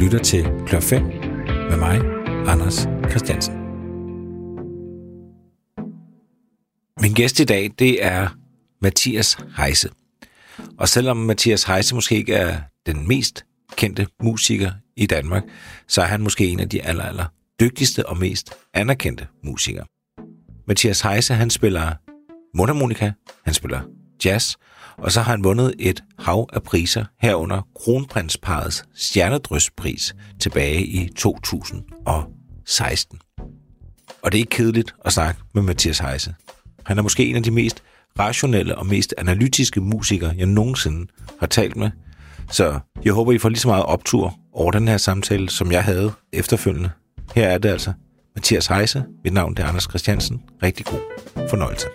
lytter til Klør 5 med mig, Anders Christiansen. Min gæst i dag, det er Mathias Heise. Og selvom Mathias Heise måske ikke er den mest kendte musiker i Danmark, så er han måske en af de aller, aller dygtigste og mest anerkendte musikere. Mathias Heise, han spiller mundharmonika, han spiller jazz, og så har han vundet et hav af priser herunder Kronprinsparets stjernedrystpris tilbage i 2016. Og det er ikke kedeligt at snakke med Mathias Heise. Han er måske en af de mest rationelle og mest analytiske musikere, jeg nogensinde har talt med. Så jeg håber, I får lige så meget optur over den her samtale, som jeg havde efterfølgende. Her er det altså Mathias Heise. Mit navn er Anders Christiansen. Rigtig god fornøjelse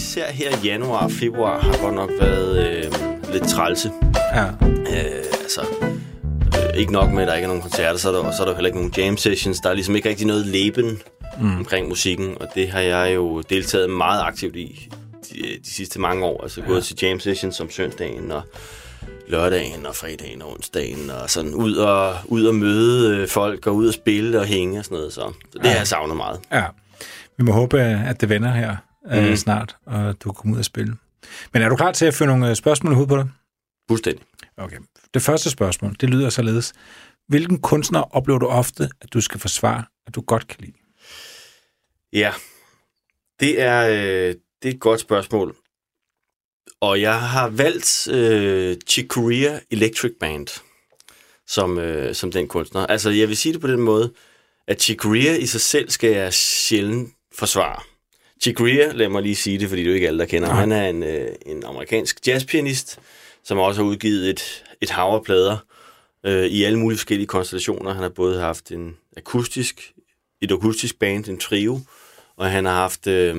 især her i januar og februar har godt nok været øh, lidt trælse. Ja. Øh, altså, øh, ikke nok med, at der ikke er nogen koncerter, så er der, så er der heller ikke nogen jam sessions. Der er ligesom ikke rigtig noget leben mm. omkring musikken, og det har jeg jo deltaget meget aktivt i de, de sidste mange år. Altså ja. gået til jam sessions om søndagen og lørdagen og fredagen og onsdagen, og sådan ud og, ud og møde øh, folk, og ud og spille og hænge og sådan noget. Så, så det ja. har jeg savnet meget. Ja. Vi må håbe, at det vender her mm. øh, snart, og du kommer ud og spille. Men er du klar til at få nogle øh, spørgsmål i hovedet på dig? Fuldstændig. Okay. Det første spørgsmål, det lyder således. Hvilken kunstner oplever du ofte, at du skal forsvare, at du godt kan lide? Ja, det er, øh, det er et godt spørgsmål. Og jeg har valgt øh, Chick Corea Electric Band som, øh, som den kunstner. Altså, jeg vil sige det på den måde, at Chick Corea i sig selv skal jeg sjældent forsvare. Chick Corea, lad mig lige sige det, fordi du ikke alle, der kender ham. Han er en, øh, en amerikansk jazzpianist, som også har udgivet et, et hav af plader øh, i alle mulige forskellige konstellationer. Han har både haft en akustisk, et akustisk band, en trio, og han har haft, øh,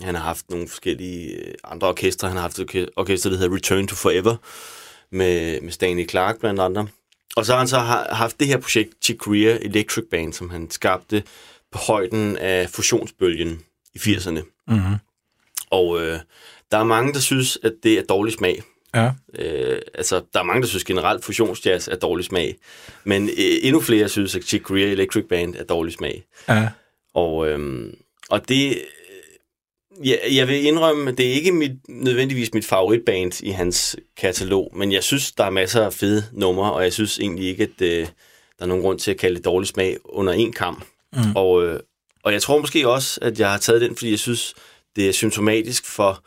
han har haft nogle forskellige øh, andre orkestre. Han har haft et orkester, der hedder Return to Forever, med, med Stanley Clark blandt andre. Og så har han så haft det her projekt, Chick Corea Electric Band, som han skabte på højden af fusionsbølgen i 80'erne. Mm-hmm. Og øh, der er mange, der synes, at det er dårlig smag. Ja. Øh, altså, der er mange, der synes generelt, fusionsjazz er dårlig smag. Men øh, endnu flere synes, at Chick Corea Electric Band er dårlig smag. Ja. Og, øh, og det... Ja, jeg vil indrømme, at det er ikke mit, nødvendigvis mit favoritband i hans katalog, men jeg synes, der er masser af fede numre, og jeg synes egentlig ikke, at øh, der er nogen grund til at kalde det dårlig smag under en kamp. Mm. Og, øh, og jeg tror måske også, at jeg har taget den, fordi jeg synes, det er symptomatisk for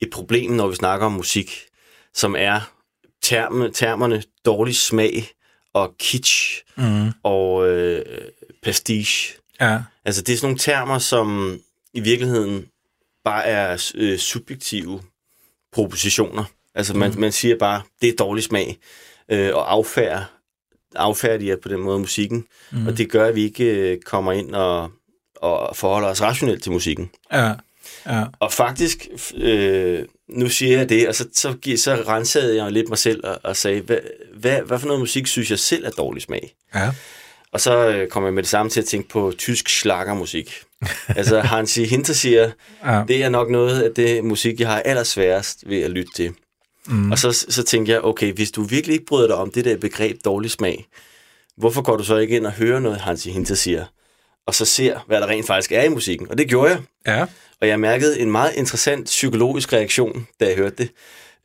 et problem, når vi snakker om musik, som er term, termerne dårlig smag og kitsch mm. og øh, pastiche. Ja. Altså det er sådan nogle termer, som i virkeligheden bare er øh, subjektive propositioner. Altså man, mm. man siger bare, det er dårlig smag, øh, og affærd, affærdiger på den måde musikken. Mm. Og det gør, at vi ikke øh, kommer ind og, og forholder os rationelt til musikken. Ja. Ja. Og faktisk, øh, nu siger jeg det, og så, så, så rensede jeg lidt mig selv og, og sagde, hvad, hvad, hvad for noget musik synes jeg selv er dårlig smag? Ja. Og så øh, kom jeg med det samme til at tænke på tysk slagermusik. altså Hansi Hinterseer, ja. det er nok noget af det musik, jeg har allersværest ved at lytte til. Mm. Og så, så tænkte jeg, okay, hvis du virkelig ikke bryder dig om det der begreb dårlig smag, hvorfor går du så ikke ind og hører noget Hansi Hinterseer? Og så ser, hvad der rent faktisk er i musikken. Og det gjorde jeg. Ja. Og jeg mærkede en meget interessant psykologisk reaktion, da jeg hørte det.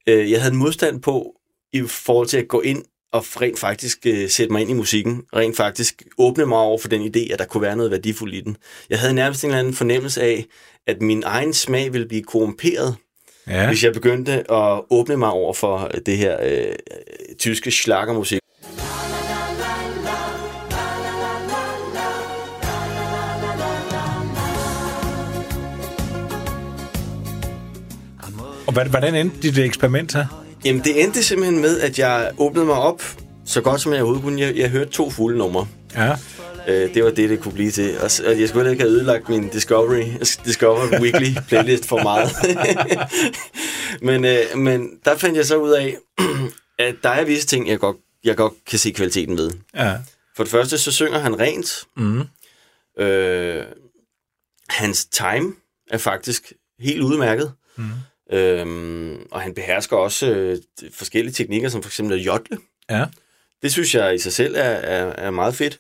Øh, jeg havde en modstand på, i forhold til at gå ind og rent faktisk uh, sætte mig ind i musikken, rent faktisk åbne mig over for den idé, at der kunne være noget værdifuldt i den. Jeg havde nærmest en eller anden fornemmelse af, at min egen smag ville blive korrumperet, ja. hvis jeg begyndte at åbne mig over for det her uh, tyske schlagermusik. Og hvordan endte dit eksperiment her? Jamen, det endte simpelthen med, at jeg åbnede mig op så godt som jeg overhovedet kunne. Jeg, jeg hørte to fulde numre. Ja. Øh, det var det, det kunne blive til. Og, og jeg skulle ikke have ødelagt min Discovery, Discover Weekly playlist for meget. men, øh, men der fandt jeg så ud af, at der er visse ting, jeg godt, jeg godt kan se kvaliteten ved. Ja. For det første, så synger han rent. Mm. Øh, hans time er faktisk helt udmærket. Mm. Øhm, og han behersker også øh, forskellige teknikker, som for eksempel at jodle. Ja. Det synes jeg i sig selv er, er, er meget fedt.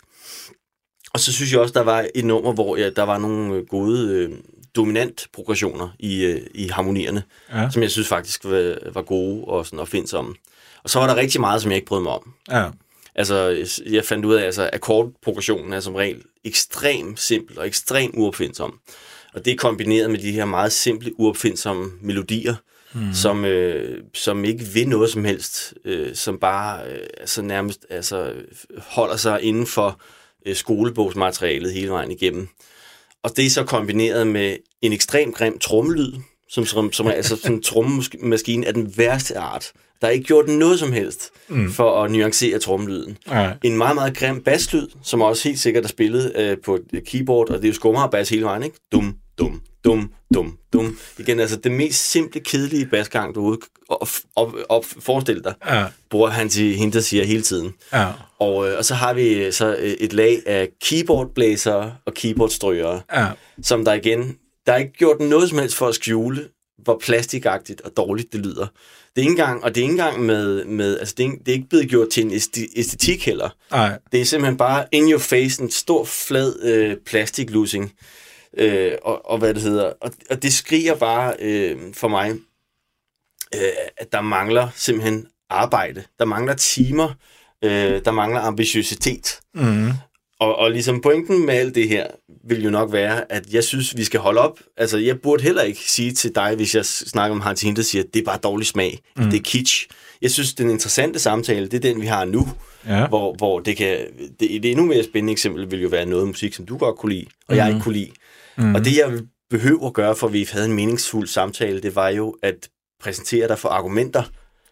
Og så synes jeg også, der var et nummer, hvor ja, der var nogle øh, gode øh, dominant progressioner i, øh, i harmonierne, Ja. som jeg synes faktisk var, var gode og, sådan, og findsomme. Og så var der rigtig meget, som jeg ikke brød mig om. Ja. Altså, jeg fandt ud af, at altså, akkordprogressionen er som regel ekstremt simpel og ekstremt uopfindsom. Og det er kombineret med de her meget simple, uopfindsomme melodier, mm. som, øh, som ikke vil noget som helst, øh, som bare øh, altså nærmest altså, holder sig inden for øh, skolebogsmaterialet hele vejen igennem. Og det er så kombineret med en ekstremt grim trommelyd, som, som, som er altså sådan en trommemaskine af den værste art. Der er ikke gjort noget som helst mm. for at nuancere trommelyden. Ja. En meget, meget grim basslyd, som også helt sikkert er spillet øh, på et keyboard, og det er jo skummer og bas hele vejen, ikke? Dum, dum, dum, dum, dum. Igen, altså det mest simple, kedelige basgang, du og, og, og forestil dig, Ja. bruger han til hende, der siger hele tiden. Ja. Og, øh, og så har vi så øh, et lag af keyboardblæsere og keyboardstrygere, Ja. som der igen, der er ikke gjort noget som helst for at skjule, hvor plastikagtigt og dårligt det lyder. Det er ikke engang, og det er ikke engang med, med altså det er, ikke- det er ikke blevet gjort til en æstetik heller. Nej. Det er simpelthen bare in your face, en stor, flad øh, plastiklussing. Øh, og, og hvad det hedder. Og, og det skriger bare øh, for mig, øh, at der mangler simpelthen arbejde. Der mangler timer. Øh, der mangler ambitiøsitet. Mm. Og, og ligesom pointen med alt det her, vil jo nok være, at jeg synes, vi skal holde op. Altså, jeg burde heller ikke sige til dig, hvis jeg snakker om Hans Hinter, siger, at det er bare dårlig smag. Mm. Det er kitsch. Jeg synes, den interessante samtale, det er den, vi har nu. Ja. Hvor, hvor det kan... Det, det endnu mere spændende eksempel vil jo være noget musik, som du godt kunne lide, og jeg ikke kunne lide. Mm. Og det, jeg behøver at gøre, for at vi havde en meningsfuld samtale, det var jo at præsentere dig for argumenter.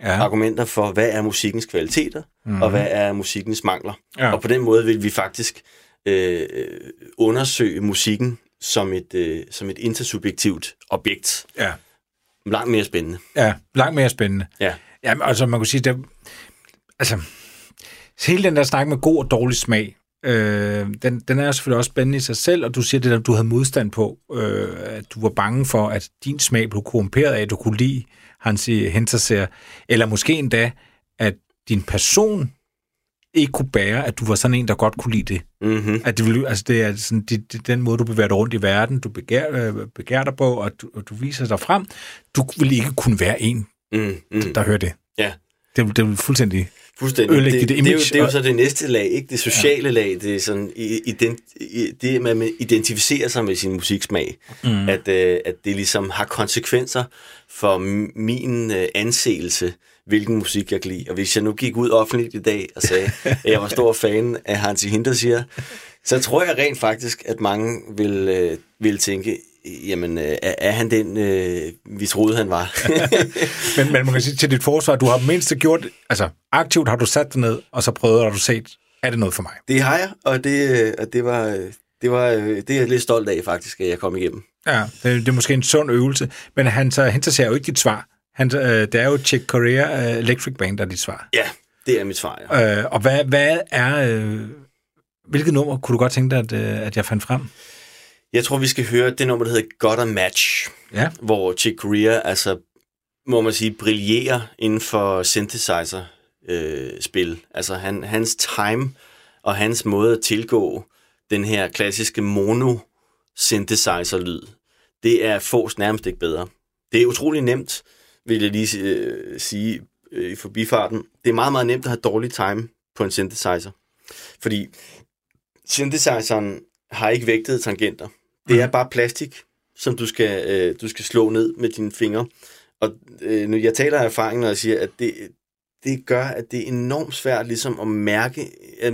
Ja. Argumenter for, hvad er musikkens kvaliteter, mm. og hvad er musikkens mangler. Ja. Og på den måde vil vi faktisk øh, undersøge musikken som et, øh, som et intersubjektivt objekt. Ja. Langt mere spændende. Ja, langt mere spændende. Ja. Jamen, altså man kunne sige, der, altså, hele den der snak med god og dårlig smag, øh, den, den er selvfølgelig også spændende i sig selv, og du siger det der, du havde modstand på, øh, at du var bange for, at din smag blev korrumperet af, at du kunne lide Hansi Hinterseer, eller måske endda, at din person ikke kunne bære, at du var sådan en, der godt kunne lide det. Mm-hmm. At det, ville, altså det er sådan, det, det, den måde, du bevæger dig rundt i verden, du begær, øh, begær dig på, og du, og du viser dig frem. Du vil ikke kunne være en, Mm, mm. der hører det. Ja. Det, det vil fuldstændig... Fuldstændig. ødelægge det, dit det, er jo, image, det er jo så det næste lag, ikke? Det sociale ja. lag, det er sådan, i- ident, det at man identificerer sig med sin musiksmag, mm. at, øh, at det ligesom har konsekvenser for min øh, anseelse, hvilken musik jeg kan lide. Og hvis jeg nu gik ud offentligt i dag og sagde, at jeg var stor fan af Hansi Hinterseer, så tror jeg rent faktisk, at mange vil, øh, vil tænke, jamen, øh, er, han den, øh, vi troede, han var? Men, men man kan sige til dit forsvar, du har mindst gjort... Altså, aktivt har du sat dig ned, og så prøvet, og du set, er det noget for mig? Det har jeg, og det, øh, og det var, øh, det var øh, det er jeg lidt stolt af faktisk, at jeg kom igennem. Ja, det, det er måske en sund øvelse, men han, så, han ser jo ikke dit svar. Han, øh, det er jo Chick Corea uh, Electric Band, der er dit svar. Ja, det er mit svar, ja. Øh, og hvad, hvad er... Øh, hvilket nummer kunne du godt tænke dig, at, øh, at jeg fandt frem? Jeg tror, vi skal høre det nummer, der hedder Got a Match, Ja. hvor Chick Corea, altså, må man sige, brillerer inden for synthesizer-spil. altså, han, hans time og hans måde at tilgå den her klassiske mono-synthesizer-lyd, det er fås nærmest ikke bedre. Det er utrolig nemt, vil jeg lige øh, sige øh, i forbifarten. Det er meget, meget nemt at have dårlig time på en synthesizer. Fordi synthesizeren har ikke vægtede tangenter. Det er bare plastik, som du skal, øh, du skal slå ned med dine fingre. Og øh, nu, jeg taler af erfaring, når jeg siger, at det, det gør, at det er enormt svært ligesom at mærke, at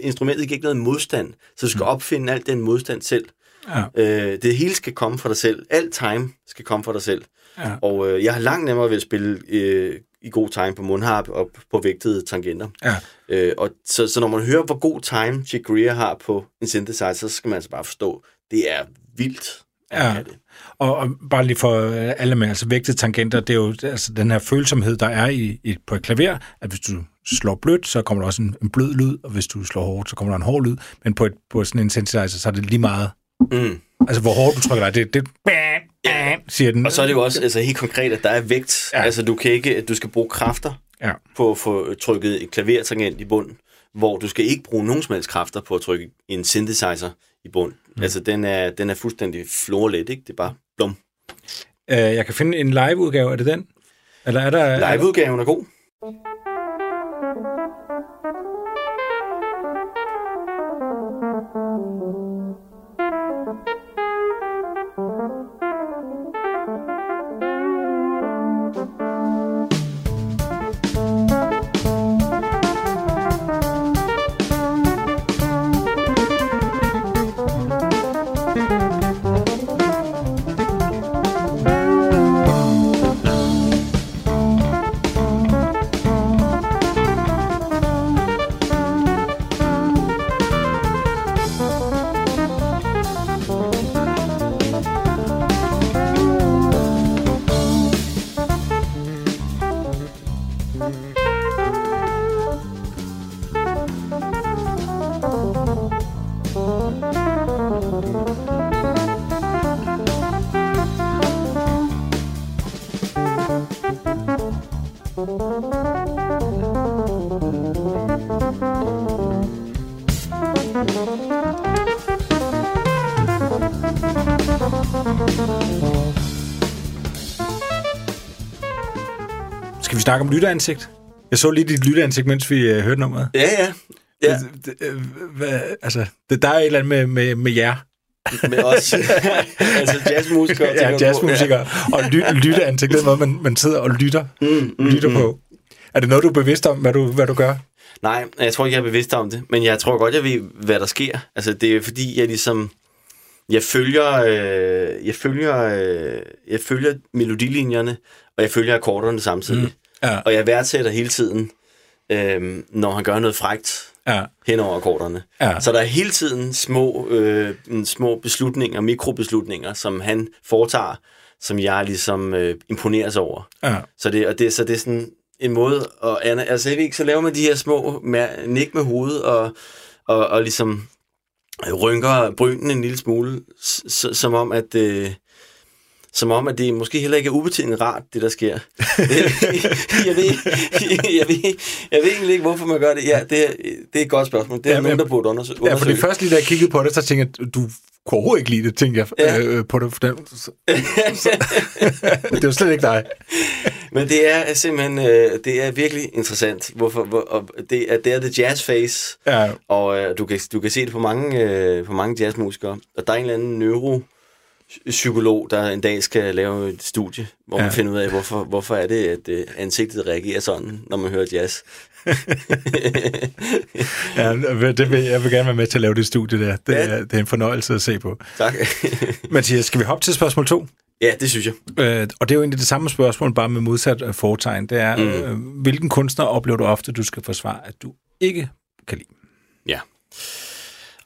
instrumentet giver ikke noget modstand, så du skal opfinde alt den modstand selv. Ja. Øh, det hele skal komme fra dig selv. Alt time skal komme fra dig selv. Ja. Og øh, jeg har langt nemmere ved at spille øh, i god time på mundharp og på vægtede tangenter. Ja. Øh, og så, så når man hører, hvor god time Chick Corea har på en synthesizer, så skal man altså bare forstå, det er vildt. Ja. det. Og, og bare lige for alle med, altså vægtede tangenter, det er jo altså, den her følsomhed, der er i, i, på et klaver, at hvis du slår blødt, så kommer der også en, en blød lyd, og hvis du slår hårdt, så kommer der en hård lyd. Men på, et, på sådan en synthesizer, så er det lige meget, Mm. altså hvor hårdt du trykker dig, det, det, ja. siger den. Og så er det jo også altså, helt konkret, at der er vægt. Ja. Altså, du kan ikke, at du skal bruge kræfter Ja. på at få trykket et klavertangent i bunden, hvor du skal ikke bruge nogen som helst kræfter på at trykke en synthesizer i bund. Mm. Altså, den er, den er fuldstændig florlet, ikke? Det er bare blum. Øh, jeg kan finde en live-udgave, er det den? Eller er der... Liveudgaven er god. Vi snakke om lytteransigt? Jeg så lige dit lytteransigt, mens vi øh, hørte nummeret. Ja, ja. Ja, Det, det, øh, hvad, altså, det, der er et eller andet med, med, med jer. men også altså jazzmusikere. Ja, jazzmusikere. Og ly, lytteransigt, den måde, man, man sidder og lytter, mm, mm, lytter på. Er det noget, du er bevidst om, hvad du, hvad du gør? Nej, jeg tror ikke, jeg er bevidst om det, men jeg tror godt, jeg ved, hvad der sker. Altså, det er fordi, jeg ligesom... Jeg følger, øh, jeg følger, øh, jeg følger melodilinjerne, og jeg følger akkorderne samtidig. Mm. Ja. Og jeg værdsætter hele tiden, øh, når han gør noget frægt Ja. hen over akkorderne. Ja. Så der er hele tiden små, øh, små beslutninger, mikrobeslutninger, som han foretager, som jeg ligesom øh, imponeres over. Ja. Så det, og det, så det er sådan en måde at... Altså, jeg ved ikke, så laver man de her små mær- nik med hovedet, og, og, og ligesom rynker brynen en lille smule, s- som om, at... Øh, som om, at det måske heller ikke er ubetinget rart, det der sker. jeg, ved, jeg, ved, jeg ved egentlig ikke, hvorfor man gør det. Ja, det er, det er et godt spørgsmål. Det er Ja, nogen, der burde undersøge. Ja, for det første lige, da jeg kiggede på det, så tænkte jeg, at du kunne overhovedet ikke lide det, tænkte jeg Ja. øh, på det. Den, så, så, det var slet ikke dig. Men det er simpelthen, øh, det er virkelig interessant, hvorfor, hvor, og det, er, det er the jazz face, Ja, og øh, du, kan, du kan se det på mange, øh, på mange jazzmusikere. Og der er en eller anden neuropsykolog, der en dag skal lave et studie, hvor ja. Man finder ud af, hvorfor, hvorfor er det, at øh, ansigtet reagerer sådan, når man hører jazz. ja det vil, jeg vil gerne være med til at lave det studie der. Det, Ja. er, det er en fornøjelse at se på. tak. Mathias, skal vi hoppe til spørgsmål to? ja, det synes jeg. Øh, og det er jo egentlig det samme spørgsmål, bare med modsat øh, foretegn. Det er, mm. øh, hvilken kunstner oplever du ofte, du skal forsvare, at du ikke kan lide? Ja.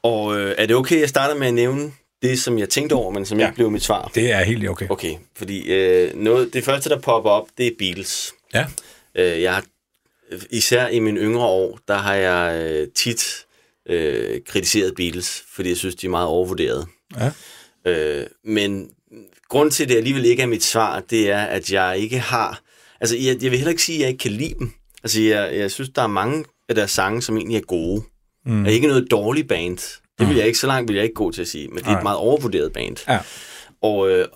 Og øh, er det okay, at jeg starter med at nævne det, som jeg tænkte over, men som ja. Ikke blev mit svar? Det er helt okay. Okay, fordi øh, noget, det første, der popper op, det er Beatles. Ja. Øh, jeg har, især i mine yngre år, der har jeg øh, tit øh, kritiseret Beatles, fordi jeg synes, de er meget overvurderet. Ja. Øh, men grund til, at det alligevel ikke er mit svar, det er, at jeg ikke har... Altså, jeg, jeg vil heller ikke sige, at jeg ikke kan lide dem. Altså, jeg, jeg synes, der er mange af deres sange, som egentlig er gode. Mm. Er ikke noget dårligt band. Det vil jeg ikke, så langt vil jeg ikke gå til at sige, men det er et meget overvurderet band. Ja. Og øh,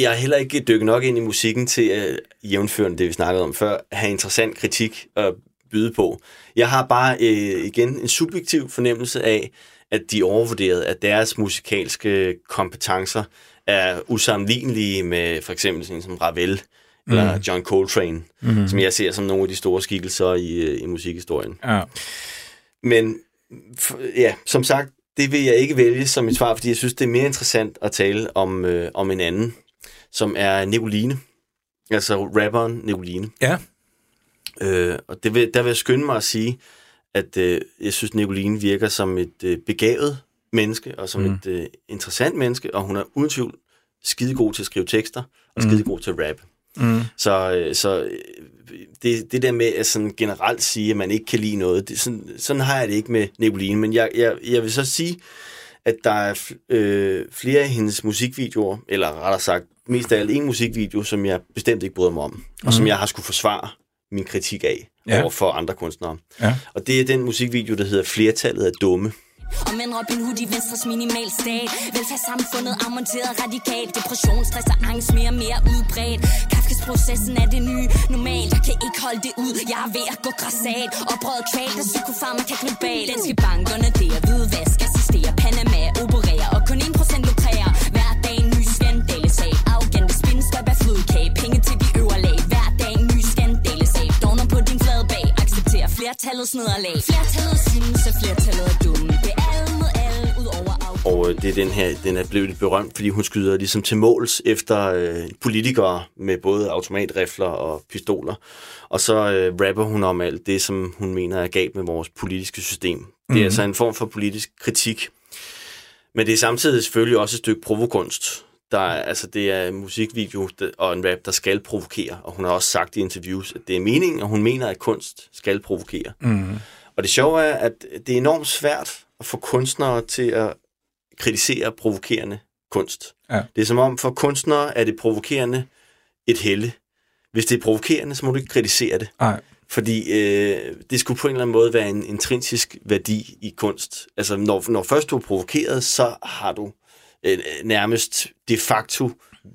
jeg er heller ikke dykket nok ind i musikken til at jævnføre det, vi snakkede om før, have interessant kritik at byde på. Jeg har bare øh, igen en subjektiv fornemmelse af, at de er overvurderet, at deres musikalske kompetencer er usammenlignelige med for eksempel sådan som Ravel mm. eller John Coltrane, mm. som jeg ser som nogle af de store skikkelser i, øh, i musikhistorien. Ja. Men ja, som sagt, det vil jeg ikke vælge som et svar, fordi jeg synes, det er mere interessant at tale om, øh, om en anden, som er Nicoline. Altså rapperen Nicoline. ja. Øh, og det vil, der vil jeg skynde mig at sige, at øh, jeg synes, Nicoline virker som et øh, begavet menneske, og som mm. et øh, interessant menneske, og hun er uden tvivl skide god til at skrive tekster, og skide god til at rappe. Mm. Så, øh, så øh, det, det der med at sådan generelt sige, at man ikke kan lide noget, det, sådan, sådan har jeg det ikke med Nicoline. Men jeg, jeg, jeg vil så sige, at der er øh, flere af hendes musikvideoer, eller rettere sagt, mest af alt en musikvideo, som jeg bestemt ikke bryder mig om, mm. og som jeg har skulle forsvare min kritik af ja. over for andre kunstnere. Ja. Og det er den musikvideo, der hedder Flertallet er dumme. Og mænd Robin Hood i Venstres minimal stat Velfærdssamfundet amonteret radikalt. Depression, stress og angst mere og mere udbredt. Kafkas processen er det nye normal. Jeg kan ikke holde det ud, jeg er ved at gå græsat. Oprøret kvalt af psykofarmaka global Danske bankerne, det er hvidvask Assisterer Panama, opererer nederlag Flertallet synes, at flertallet er dumme Det og øh, det er den her, den er blevet berømt, fordi hun skyder ligesom til måls efter øh, politikere med både automatrifler og pistoler. Og så øh, rapper hun om alt det, som hun mener er galt med vores politiske system. Det er mm. altså en form for politisk kritik. Men det er samtidig selvfølgelig også et stykke provokunst. Der er, altså, det er en musikvideo og en rap, der skal provokere. Og hun har også sagt i interviews, at det er meningen, og hun mener, at kunst skal provokere. Mm. Og det sjove er, at det er enormt svært at få kunstnere til at kritisere provokerende kunst. Ja. Det er som om, for kunstnere er det provokerende et helle. Hvis det er provokerende, så må du ikke kritisere det. Nej. Fordi øh, det skulle på en eller anden måde være en intrinsisk værdi i kunst. Altså, når, når først du er provokeret, så har du øh, nærmest de facto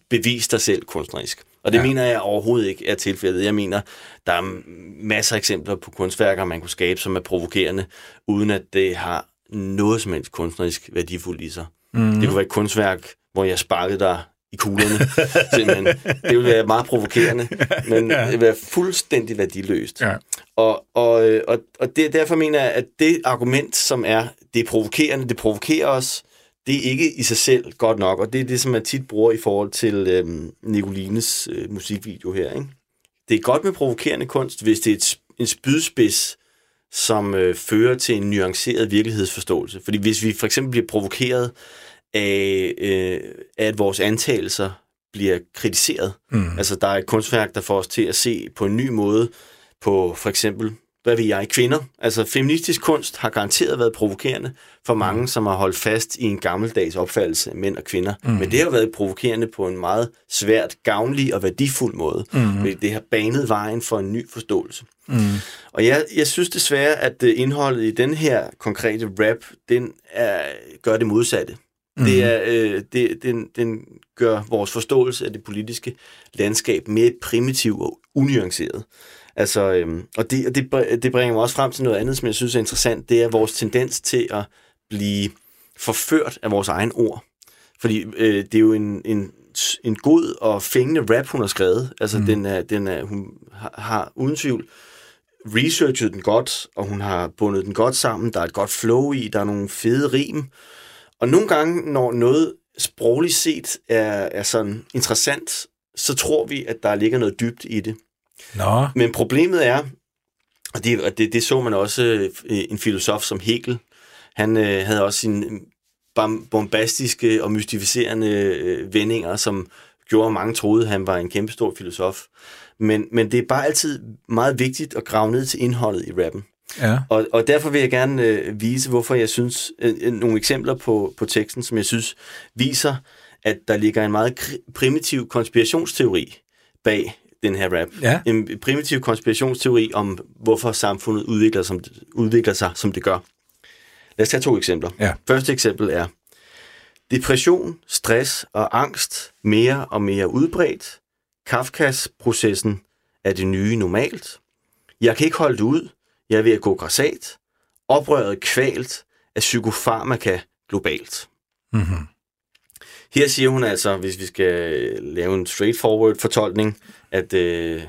bevist dig selv kunstnerisk. Og det ja. mener jeg overhovedet ikke er tilfældet. Jeg mener, der er masser af eksempler på kunstværker, man kunne skabe, som er provokerende, uden at det har noget som helst kunstnerisk værdifuldt i sig. Mm. Det kunne være et kunstværk, hvor jeg sparkede dig i kuglerne. Simpelthen. Det ville være meget provokerende, men ja. det ville være fuldstændig værdiløst. Ja. Og, og, øh, og, og det, derfor mener jeg, at det argument, som er, det er provokerende, det provokerer os, det er ikke i sig selv godt nok, og det er det, som man tit bruger i forhold til øhm, Nicolines øh, musikvideo her. Ikke? Det er godt med provokerende kunst, hvis det er et, en spydspids som øh, fører til en nuanceret virkelighedsforståelse. Fordi hvis vi for eksempel bliver provokeret af, øh, at vores antagelser bliver kritiseret, mm. altså der er et kunstværk, der får os til at se på en ny måde på for eksempel hvad vil jeg, kvinder. Altså feministisk kunst har garanteret været provokerende for mange, mm. som har holdt fast i en gammeldags opfattelse af mænd og kvinder. Mm. Men det har været provokerende på en meget svært, gavnlig og værdifuld måde. Mm. Det har banet vejen for en ny forståelse. Mm. Og jeg, jeg synes desværre, at øh, indholdet i den her konkrete rap, den er, gør det modsatte. Mm. Det er, øh, det, den, den gør vores forståelse af det politiske landskab mere primitiv og unuanceret. Altså, øhm, og det, og det, det bringer mig også frem til noget andet, som jeg synes er interessant. Det er vores tendens til at blive forført af vores egen ord. Fordi øh, det er jo en, en, en god og fængende rap, hun har skrevet. Altså, mm. den er, den er, hun har, har uden tvivl researchet den godt, og hun har bundet den godt sammen. Der er et godt flow i, der er nogle fede rim. Og nogle gange, når noget sprogligt set er, er sådan interessant, så tror vi, at der ligger noget dybt i det. Nå. Men problemet er, og det, og det, det så man også øh, en filosof som Hegel, han øh, havde også sine bombastiske og mystificerende øh, vendinger, som gjorde, at mange troede, at han var en kæmpestor filosof. Men, men det er bare altid meget vigtigt at grave ned til indholdet i rappen. Ja. Og, og derfor vil jeg gerne øh, vise, hvorfor jeg synes, øh, nogle eksempler på, på teksten, som jeg synes viser, at der ligger en meget primitiv konspirationsteori bag den her rap. Ja. En primitiv konspirationsteori om, hvorfor samfundet udvikler, som, udvikler sig, som det gør. Lad os tage to eksempler. Ja. Første eksempel er, depression, stress og angst mere og mere udbredt. Kafkas-processen er det nye normalt. Jeg kan ikke holde det ud. Jeg er ved at gå græsat. Oprøret kvalt af psykofarmaka globalt. Mm-hmm. Her siger hun altså, hvis vi skal lave en straightforward fortolkning, at øh,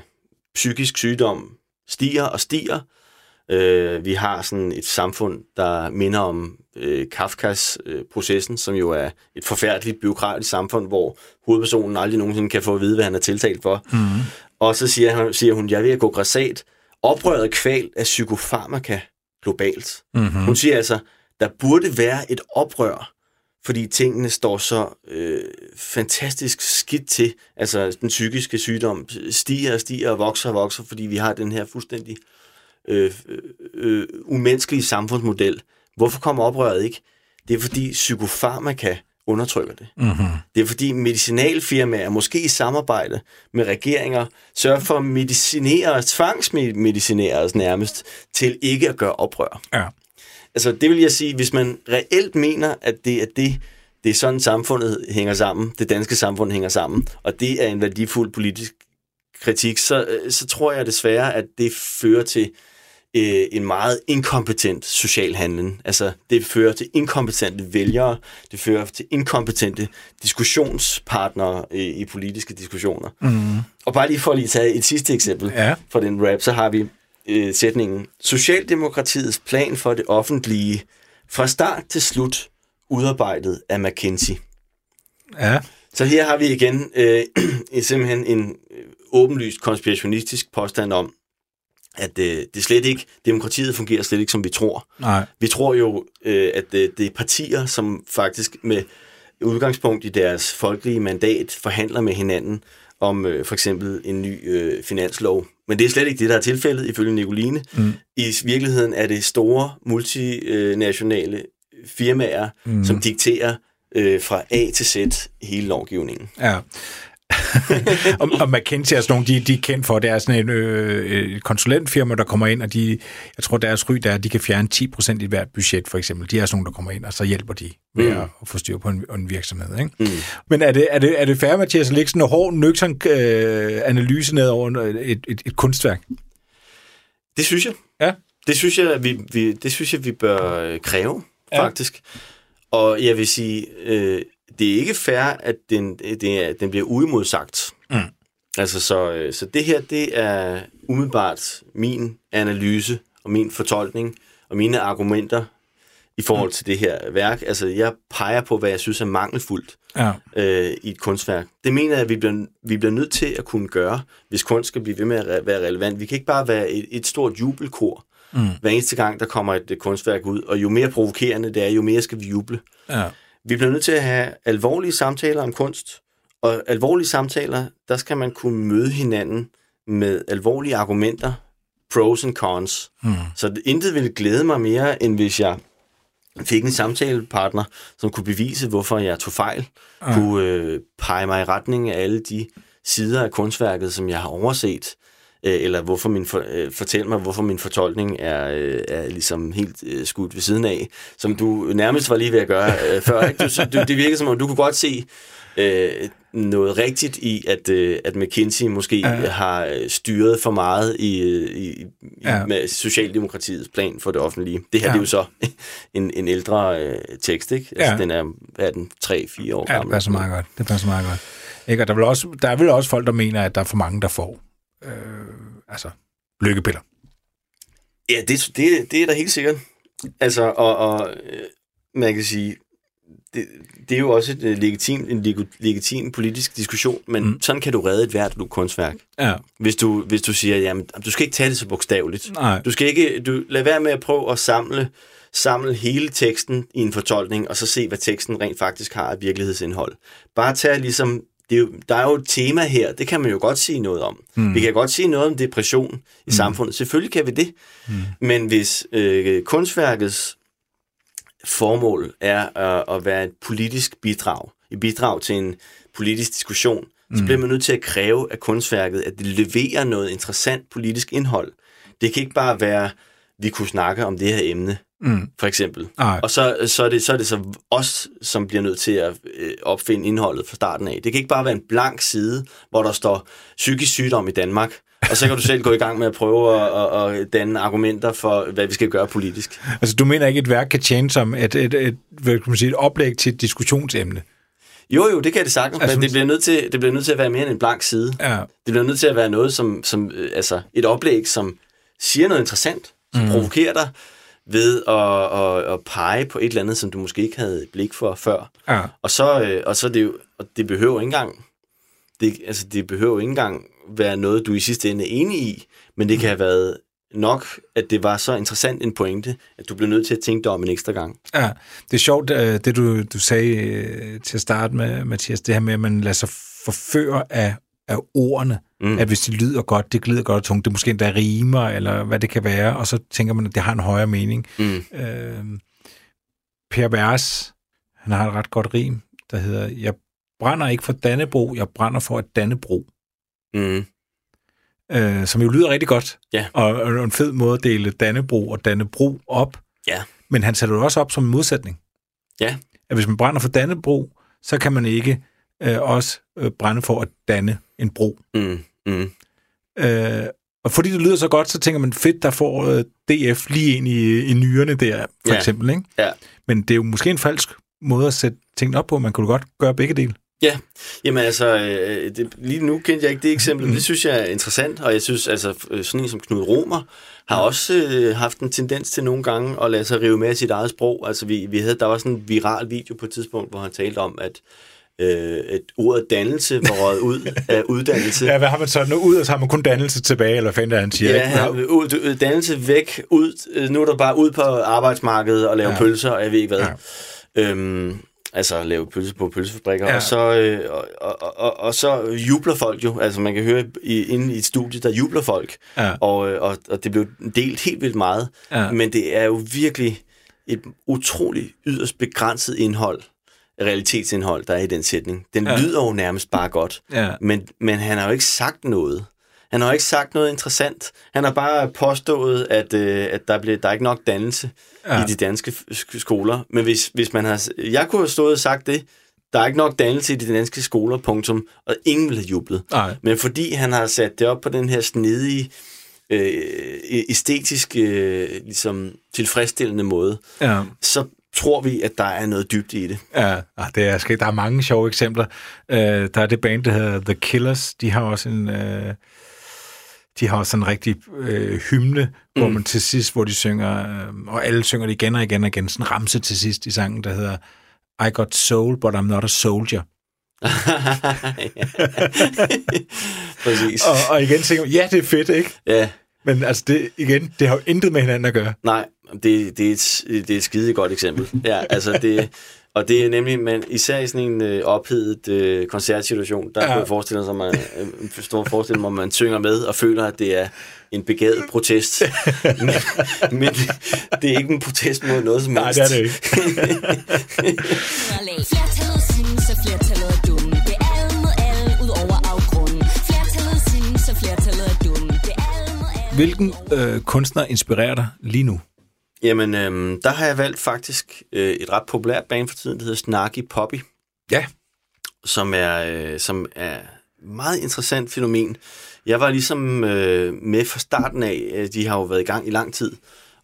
psykisk sygdom stiger og stiger. Øh, vi har sådan et samfund, der minder om øh, Kafkas øh, processen, som jo er et forfærdeligt byråkratisk samfund, hvor hovedpersonen aldrig nogensinde kan få at vide, hvad han er tiltalt for. Mm. Og så siger, han, siger hun, jeg at gå græsat. Oprøret kval af psykofarmaka globalt. Mm-hmm. Hun siger altså, der burde være et oprør fordi tingene står så øh, fantastisk skidt til. Altså, den psykiske sygdom stiger og stiger og vokser og vokser, fordi vi har den her fuldstændig øh, øh, umenneskelige samfundsmodel. Hvorfor kommer oprøret ikke? Det er fordi psykofarmaka undertrykker det. Mm-hmm. Det er fordi medicinalfirmaer, måske i samarbejde med regeringer, sørger for at medicinere, tvangsmedicinere os nærmest, til ikke at gøre oprør. Ja. Altså det vil jeg sige, hvis man reelt mener, at det er det, det er sådan samfundet hænger sammen, det danske samfund hænger sammen, og det er en værdifuld politisk kritik, så, øh, så tror jeg desværre, at det fører til øh, en meget inkompetent social handling. Altså, det fører til inkompetente vælgere, det fører til inkompetente diskussionspartnere i, i politiske diskussioner. Mm. Og bare lige for at lige tage et sidste eksempel Ja. for den rap, så har vi øh, sætningen, Socialdemokratiets plan for det offentlige fra start til slut udarbejdet af McKinsey. Ja. Så her har vi igen øh, simpelthen en øh, åbenlyst konspirationistisk påstand om, at øh, det slet ikke, demokratiet fungerer slet ikke, som vi tror. Nej. Vi tror jo, øh, at øh, det er partier, som faktisk med udgangspunkt i deres folkelige mandat forhandler med hinanden om øh, for eksempel en ny øh, finanslov. Men det er slet ikke det, der er tilfældet, ifølge Nicoline. Mm. I virkeligheden er det store multinationale firmaer, mm. som dikterer øh, fra A til Z hele lovgivningen. Ja. og, og McKinsey er sådan nogle, de, de er kendt for, det er sådan en øh, konsulentfirma, der kommer ind, og de, jeg tror, deres ry der er, at de kan fjerne 10% i hvert budget, for eksempel. De er sådan nogle, der kommer ind, og så hjælper de med mm. at få styr på en, en virksomhed. Ikke? Mm. Men er det, er det, er det fair, Mathias, at lægge sådan en hård, nøgtern øh, analyse ned over et, et, et kunstværk? Det synes jeg. Ja. Det synes jeg, vi, vi, det synes jeg, vi bør øh, kræve, Ja. faktisk. Og jeg vil sige, øh, det er ikke fair, at den, det den bliver uimodsagt. Mm. Altså, så, øh, så det her, det er umiddelbart min analyse og min fortolkning og mine argumenter i forhold til det her værk. Altså, jeg peger på, hvad jeg synes er mangelfuldt Ja. øh, i et kunstværk. Det mener jeg, at vi bliver, vi bliver nødt til at kunne gøre, hvis kunst skal blive ved med at re- være relevant. Vi kan ikke bare være et, et stort jubelkor, Mm. hver eneste gang, der kommer et, et kunstværk ud. Og jo mere provokerende det er, jo mere skal vi juble. ja. Vi bliver nødt til at have alvorlige samtaler om kunst. Og alvorlige samtaler, der skal man kunne møde hinanden med alvorlige argumenter, pros and cons. Mm. Så det- intet ville glæde mig mere, end hvis jeg fik en samtalepartner, som kunne bevise, hvorfor jeg tog fejl, Ja. kunne øh, pege mig i retning af alle de sider af kunstværket, som jeg har overset, øh, eller hvorfor min for, øh, fortæl mig, hvorfor min fortolkning er, øh, er ligesom helt øh, skudt ved siden af, som du nærmest var lige ved at gøre øh, før. Ikke? Du, du, det virker som om, du kunne godt se øh, noget rigtigt i, at, øh, at McKinsey måske Ja. har styret for meget i, i, Ja. med Socialdemokratiets plan for det offentlige. Det her Ja. det er jo så en, en ældre øh, tekst, ikke? Altså, Ja. Den er, hvad er den 3-4 år Ja, det gammel. passer meget godt. Det passer meget godt. Ikke? Og der, vil også, der er vel også folk, der mener, at der er for mange, der får øh, altså, lykkepiller. Ja, det, det, det er da helt sikkert. Altså, og, og øh, man kan sige, det, det er jo også et, øh, legitim, en leg- legitim politisk diskussion, men mm. sådan kan du redde et hvert kunstværk. Ja. Hvis du, hvis du siger, jamen, du skal ikke tage det så bogstaveligt. Nej. Du skal ikke, du, lad være med at prøve at samle, samle hele teksten i en fortolkning, og så se, hvad teksten rent faktisk har af virkelighedsindhold. Bare tag ligesom, det er jo, der er jo et tema her, det kan man jo godt sige noget om. Mm. Vi kan godt sige noget om depression i mm. samfundet. Selvfølgelig kan vi det. Mm. Men hvis øh, kunstværkets formål er øh, at være et politisk bidrag, et bidrag til en politisk diskussion, mm. så bliver man nødt til at kræve af kunstværket, at det leverer noget interessant politisk indhold. Det kan ikke bare være, vi kunne snakke om det her emne, Mm. for eksempel. Nej. Og så, så, er det, så er det så os, som bliver nødt til at øh, opfinde indholdet fra starten af. Det kan ikke bare være en blank side, hvor der står psykisk sygdom i Danmark, og så kan du selv gå i gang med at prøve at, at, at danne argumenter for, hvad vi skal gøre politisk. Altså, du mener ikke, et værk kan tjene som et, et, et, hvad kan man sige, et oplæg til et diskussionsemne? Jo, jo, det kan det sagtens, Altså, men det bliver, nødt til, det bliver nødt til at være mere end en blank side. Ja. Det bliver nødt til at være noget, som, som øh, altså et oplæg, som siger noget interessant, som mm. provokerer dig ved at, at, at pege på et eller andet, som du måske ikke havde blik for før. Ja. Og så, øh, og så det jo, og det behøver ikke engang, det, altså det behøver ikke engang være noget, du i sidste ende er enig i, men det kan have været nok, at det var så interessant en pointe, at du blev nødt til at tænke dig om en ekstra gang. Ja, det er sjovt, øh, det du, du sagde øh, til at starte med, Mathias, det her med, at man lader sig forføre af, af ordene, mm. At hvis de lyder godt, det glider godt og tungt, det måske endda rimer, eller hvad det kan være, og så tænker man, at det har en højere mening. Mm. Øh, Per Vers, han har et ret godt rim, der hedder, jeg brænder ikke for Dannebro, jeg brænder for et Dannebro. Mm. Øh, som jo lyder rigtig godt. Ja. Og, og en fed måde at dele Dannebro og Dannebro op. Ja. Men han sætter det også op som en modsætning. Ja. At hvis man brænder for Dannebro, så kan man ikke øh, også øh, brænde for at danne en bro. Mm. Mm. Øh, og fordi det lyder så godt, så tænker man, fedt, der får øh, DF lige ind i, i nyrerne der, for Ja. eksempel. Ikke? Ja. Men det er jo måske en falsk måde at sætte tingene op på. Man kunne godt gøre begge dele. Ja, jamen altså, øh, det, lige nu kendte jeg ikke det eksempel, Mhm. men det synes jeg er interessant, og jeg synes, altså, øh, sådan en som Knud Romer har også øh, haft en tendens til nogle gange at lade sig rive med af sit eget sprog. Altså, vi, vi havde, der var sådan en viral video på et tidspunkt, hvor han talte om, at øh, et ordet dannelse var røget ud af uddannelse. Ja, hvad har man så nu ud, og så har man kun dannelse tilbage, eller er, han siger. Ja, ikke? ud, dannelse væk, ud, øh, nu er der bare ud på arbejdsmarkedet og lave Ja. pølser, og jeg ved ikke hvad. Ja. Øhm, altså lave pølser på pølsefabrikker, Ja. ja. og, så, øh, og, og, og, og så jubler folk jo, altså man kan høre i, inde i et studie, der jubler folk, Ja. og, øh, og, og det blev delt helt vildt meget, Ja. men det er jo virkelig et utroligt yderst begrænset indhold, realitetsindhold, der er i den sætning. Den Ja. lyder jo nærmest bare godt, Ja. men, men han har jo ikke sagt noget. Han har jo ikke sagt noget interessant. Han har bare påstået, at, øh, at der, blev, der er ikke nok dannelse Ja. i de danske skoler. Men hvis, hvis man har... Jeg kunne have stået og sagt det. Der er ikke nok dannelse i de danske skoler, punktum. Og ingen ville have jublet. Nej. Men fordi han har sat det op på den her snedige, øh, æstetisk, øh, ligesom tilfredsstillende måde, Ja. så tror vi, at der er noget dybt i det. Ja, ah, det er, der er mange sjove eksempler. Uh, der er det band, der hedder The Killers. De har også en... Uh, de har også sådan en rigtig øh, hymne, mm. hvor man til sidst, hvor de synger, øh, og alle synger det igen og igen og igen, sådan ramse til sidst i sangen, der hedder I got soul, but I'm not a soldier. Præcis. Og, og igen tænker man, ja, det er fedt, ikke? Ja, Men altså, det, igen, det har jo intet med hinanden at gøre. Nej, det, det, er et, det er et skide godt eksempel. Ja, altså det, og det er nemlig, men især i sådan en øh, ophedet øh, koncertsituation, der Ja. kunne jeg forestille, sig, man, øh, forstå, forestille mig, at man synger med og føler, at det er en begavet protest. men, men det er ikke en protest mod noget som Nej, helst. det er det ikke. Flertallet synes, at flertallet er dumme. Det er alle mod alle, ud over afgrunden. Flertallet synes, at flertallet er dumme. Det er alle mod alle. Hvilken øh, kunstner inspirerer dig lige nu? Jamen, øhm, der har jeg valgt faktisk øh, et ret populært band for tiden, der hedder Snarky Poppy. Ja. som er, øh, som er et meget interessant fænomen. Jeg var ligesom øh, med fra starten af. Øh, De har jo været i gang i lang tid.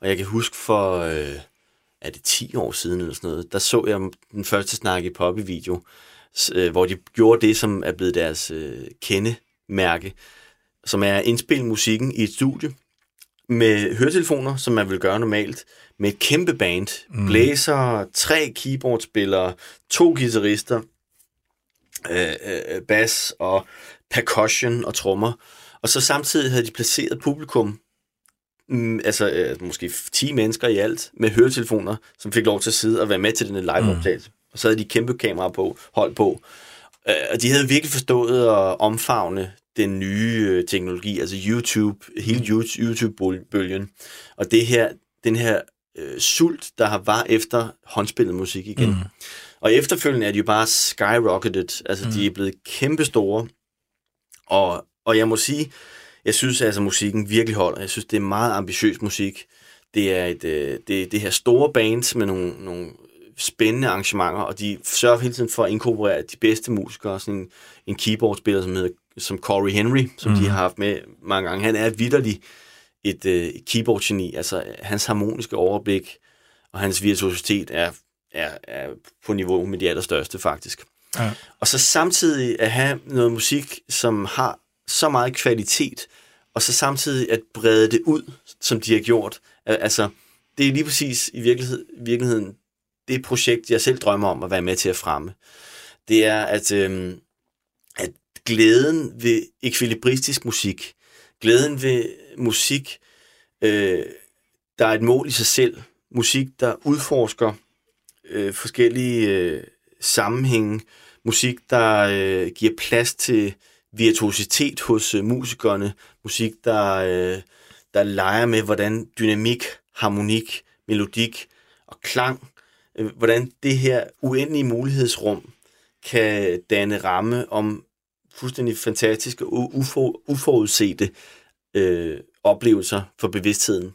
Og jeg kan huske for, øh, er det 10 år siden eller sådan noget, der så jeg den første snak i Poppy-video, øh, hvor de gjorde det, som er blevet deres øh, kendemærke, som er at indspille musikken i et studie med høretelefoner, som man vil gøre normalt, med et kæmpe band, mm. blæser, tre keyboardspillere, to guitarister, øh, øh, bass og percussion og trommer. Og så samtidig havde de placeret publikum, mm, altså øh, måske 10 mennesker i alt, med høretelefoner, som fik lov til at sidde og være med til den liveoptagelse. Mm. Og så havde de kæmpe kamera på, hold på. Øh, og de havde virkelig forstået at omfavne den nye øh, teknologi, altså YouTube, hele YouTube- YouTube-bølgen. Og det her, den her øh, sult, der har var efter håndspillet musik igen. Mm. Og efterfølgende er de jo bare skyrocketed. Altså, mm. de er blevet kæmpestore. Og, og jeg må sige, jeg synes altså, musikken virkelig holder. Jeg synes, det er meget ambitiøs musik. Det er et, øh, det, det her store bands med nogle, nogle spændende arrangementer, og de sørger hele tiden for at inkorporere de bedste musikere. Sådan en, en keyboardspiller, som hedder som Corey Henry, som mm. de har haft med mange gange. Han er vidderlig et, øh, keyboard-geni. Altså, hans harmoniske overblik og hans virtuositet er, er, er på niveau med de allerstørste, faktisk. Ja. Og så samtidig at have noget musik, som har så meget kvalitet, og så samtidig at brede det ud, som de har gjort. Al- Altså, det er lige præcis i virkelighed, virkeligheden det projekt, jeg selv drømmer om at være med til at fremme. Det er, at, at glæden ved ekvilibristisk musik, glæden ved musik, øh, der er et mål i sig selv, musik, der udforsker øh, forskellige øh, sammenhænge, musik, der øh, giver plads til virtuositet hos øh, musikerne, musik, der, øh, der leger med, hvordan dynamik, harmonik, melodik og klang øh, hvordan det her uendelige mulighedsrum kan danne ramme om fuldstændig fantastiske, u- ufo, uforudsete øh, oplevelser for bevidstheden.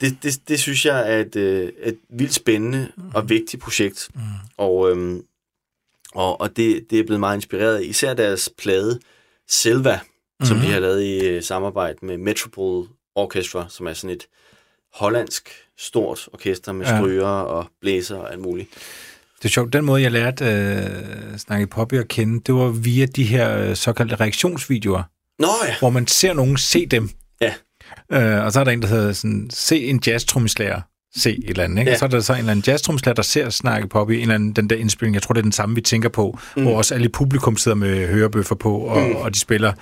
Det, det, det synes jeg er et, øh, et vildt spændende og vigtigt projekt. Mm. Og, øhm, og, og det, det er blevet meget inspireret af især deres plade Selva, mm. som de har lavet i øh, samarbejde med Metropole Orchestra, som er sådan et hollandsk stort orkester med Ja. stryger og blæser og alt muligt. Det er sjovt. Den måde, jeg lærte øh, Snakke Poppy at kende, det var via de her øh, såkaldte reaktionsvideoer, Nå ja, hvor man ser nogen se dem. Ja. Øh, og så er der en, der hedder sådan, se en jazztrommeslager se et eller andet. Ikke? Ja. Og så er der så en eller anden jazztrommeslager, der ser Snakke Poppy, en eller anden, den der indspilning, jeg tror, det er den samme, vi tænker på, mm. hvor også alle publikum sidder med hørebøffer på, og, mm. og de spiller,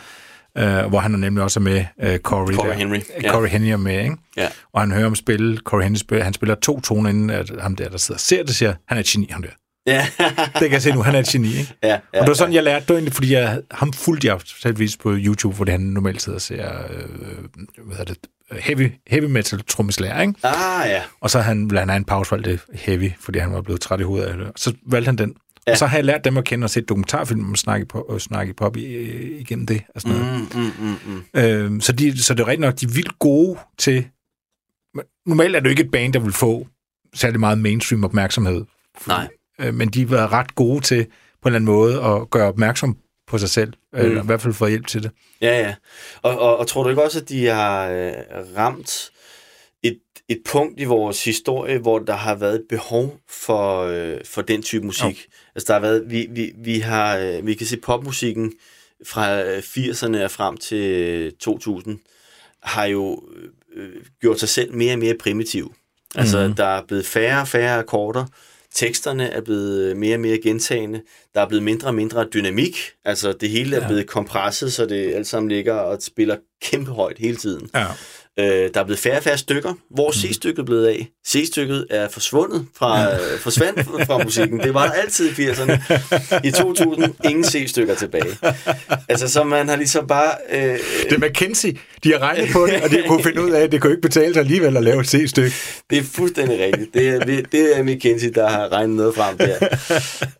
øh, hvor han er nemlig også med øh, Corey. Corey der. Henry, Øh, ja. Corey Henry er med, ikke? ja. Og han hører om spille, Corey Henry spiller, han spiller to toner, inden at ham der, der sidder og ser det, siger, han er et geni, ham der. Ja, Det kan jeg se nu, han er et geni, ikke? ja, Og ja, det var sådan, jeg lærte det, egentlig, fordi jeg, ham fulgte jeg selvvis på YouTube, hvor det han normalt sidder og ser øh, hvad hedder det, heavy, heavy metal trommeslager, ikke? Ah ja, Og så han, ville han have en pause valgte det heavy, fordi han var blevet træt i hovedet af det. Og så valgte han den. Ja. Og så har jeg lært dem at kende og set dokumentarfilm om snakke på, og snakke pop i, øh, igennem det. Og sådan noget. mm, mm, mm, mm. Øhm, så, de, så det er rigtigt nok, de er vildt gode til... Normalt er det jo ikke et band, der vil få særlig meget mainstream opmærksomhed. Nej. Øh, men de har været ret gode til på en eller anden måde at gøre opmærksom på sig selv. Mm. Eller i hvert fald få hjælp til det. Ja, ja. Og, og, og tror du ikke også, at de har øh, ramt et, punkt i vores historie, hvor der har været et behov for, øh, for den type musik? Jo. Altså, der har været, vi, vi, vi, har, øh, vi kan se popmusikken fra øh, 80'erne og frem til 2000 har jo øh, gjort sig selv mere og mere primitiv. Altså, mm. der er blevet færre og færre akkorder. Teksterne er blevet mere og mere gentagende. Der er blevet mindre og mindre dynamik. Altså, det hele er Ja. blevet kompresset, så det alt sammen ligger og spiller kæmpe højt hele tiden. Ja. Øh, der er blevet færre og færre stykker. Hvor er C-stykket blevet af? C-stykket er forsvundet fra, øh, forsvandt fra musikken. Det var der altid i 80'erne. I 2000, ingen C-stykker tilbage. Altså, så man har ligesom bare... Øh, Det er McKinsey. De har regnet på det, og de kunne finde ud af, at det kunne ikke betale sig alligevel at lave et C-stykke. Det er fuldstændig rigtigt. Det er, det er McKinsey, der har regnet noget frem der.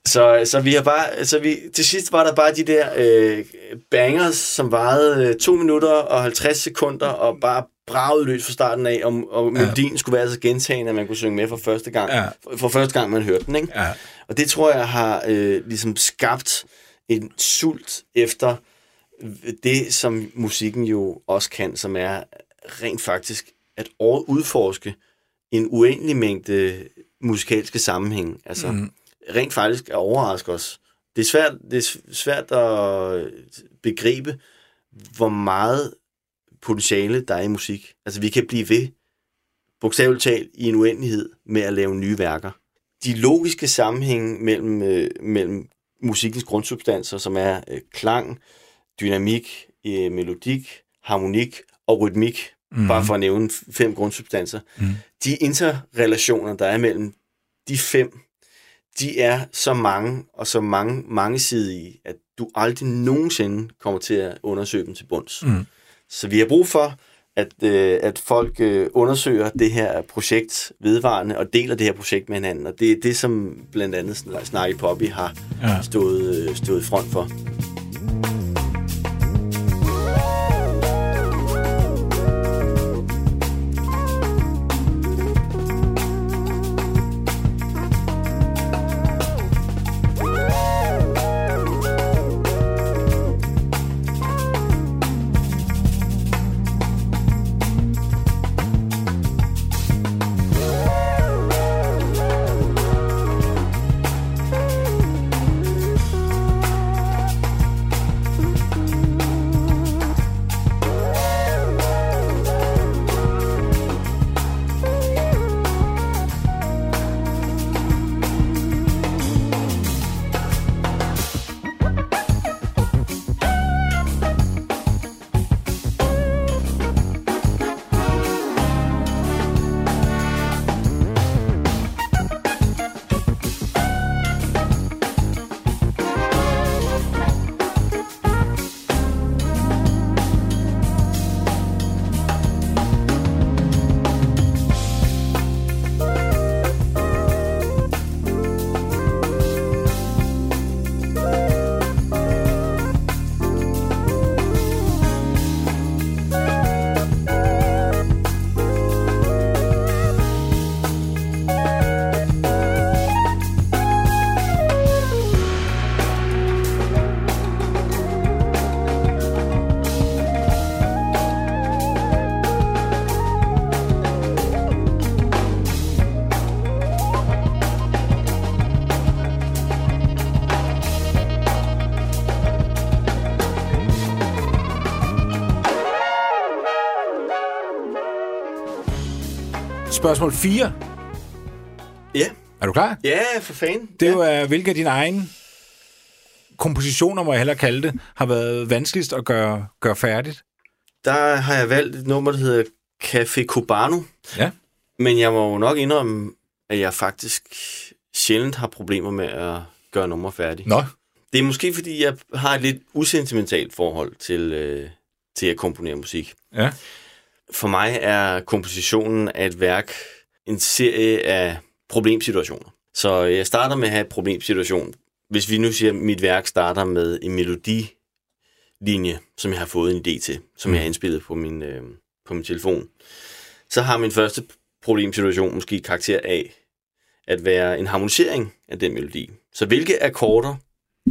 Så, så vi har bare, så vi, til sidst var der bare de der øh, bangers, som varede øh, 2 minutter og 50 sekunder, og bare bragede løs fra starten af, og, og melodien skulle være så gentagende, at man kunne synge med for første gang. Ja. For, for første gang, man hørte den, ikke? Ja. Og det tror jeg har øh, ligesom skabt en sult efter det, som musikken jo også kan, som er rent faktisk at udforske en uendelig mængde musikalske sammenhæng. Altså mm. rent faktisk at overraske os. Det er svært, det er svært at begribe, hvor meget potentiale der er i musik. Altså vi kan blive ved, bogstaveligt talt, i en uendelighed med at lave nye værker. De logiske sammenhænge mellem, øh, mellem musikkens grundsubstanser, som er øh, klang, dynamik, øh, melodik, harmonik og rytmik, mm. bare for at nævne fem grundsubstanser. Mm. De interrelationer, der er mellem de fem, de er så mange og så mange, mangesidige, at du aldrig nogensinde kommer til at undersøge dem til bunds. Mm. Så vi har brug for, at, øh, at folk øh, undersøger det her projekt vedvarende og deler det her projekt med hinanden. Og det er det, som blandt andet Sn- Snakke Poppy har Ja. stået, øh, stået front for. Spørgsmål 4. Ja, Er du klar? ja for fanden. Det er ja. jo, øh, hvilke af dine egne kompositioner, må jeg hellere kalde det, har været vanskeligst at gøre, gøre færdigt. Der har jeg valgt et nummer, der hedder Café Cubano. Ja. Men jeg må jo nok indrømme, at jeg faktisk sjældent har problemer med at gøre nummer færdig. Nå. Det er måske, fordi jeg har et lidt usentimentalt forhold til, øh, til at komponere musik. Ja. For mig er kompositionen af et værk en serie af problemsituationer. Så jeg starter med at have et problemsituation. Hvis vi nu siger, at mit værk starter med en melodilinje, som jeg har fået en idé til, som mm. jeg har indspillet på min, øh, på min telefon, så har min første problemsituation måske karakter af at være en harmonisering af den melodi. Så hvilke akkorder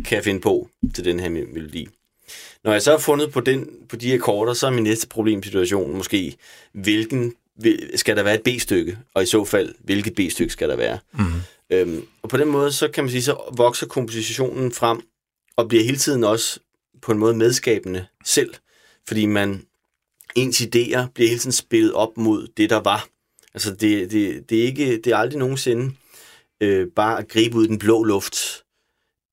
kan jeg finde på til den her me- melodi? Når jeg så har fundet på, den, på de akkorder, så er min næste problemsituation måske, hvilken vil- skal der være et B-stykke, og i så fald, hvilket B-stykke skal der være? Mm. Øhm, og på den måde, så kan man sige, så vokser kompositionen frem, og bliver hele tiden også på en måde medskabende selv, fordi man, ens idéer bliver hele tiden spillet op mod det, der var. Altså, det, det, det, er, ikke, det er aldrig nogensinde øh, bare at gribe ud i den blå luft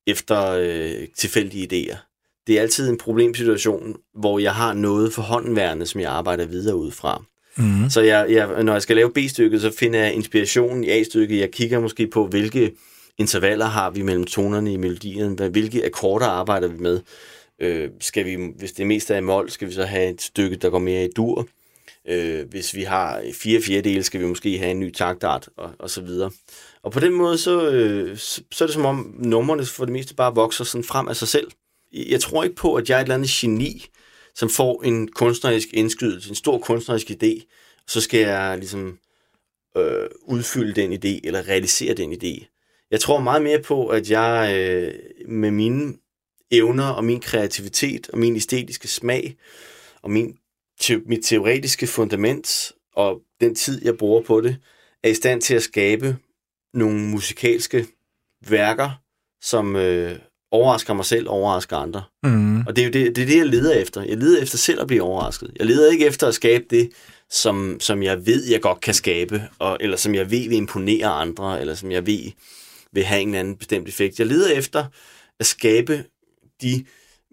efter øh, tilfældige idéer. Det er altid en problemsituation, hvor jeg har noget for håndværende, som jeg arbejder videre ud fra. Mm. Så jeg, jeg, når jeg skal lave B-stykket, så finder jeg inspirationen i A-stykket. Jeg kigger måske på, hvilke intervaller har vi mellem tonerne i melodien, hvad- hvilke akkorder arbejder vi med. Øh, skal vi, hvis det mest er i mol, skal vi så have et stykke, der går mere i dur. Øh, hvis vi har fire fjerdedele, skal vi måske have en ny taktart, og, og så videre. Og på den måde, så, øh, så, så er det som om numrene for det meste bare vokser sådan frem af sig selv. Jeg tror ikke på, at jeg er et eller andet geni, som får en kunstnerisk indskydelse, en stor kunstnerisk idé, så skal jeg ligesom øh, udfylde den idé, eller realisere den idé. Jeg tror meget mere på, at jeg øh, med mine evner og min kreativitet og min æstetiske smag og min te- mit teoretiske fundament og den tid, jeg bruger på det, er i stand til at skabe nogle musikalske værker, som øh, overrasker mig selv, overrasker andre. Mm. Og det er jo det, det, er det, jeg leder efter. Jeg leder efter selv at blive overrasket. Jeg leder ikke efter at skabe det, som, som jeg ved, jeg godt kan skabe, og, eller som jeg ved vil imponere andre, eller som jeg ved vil have en anden bestemt effekt. Jeg leder efter at skabe de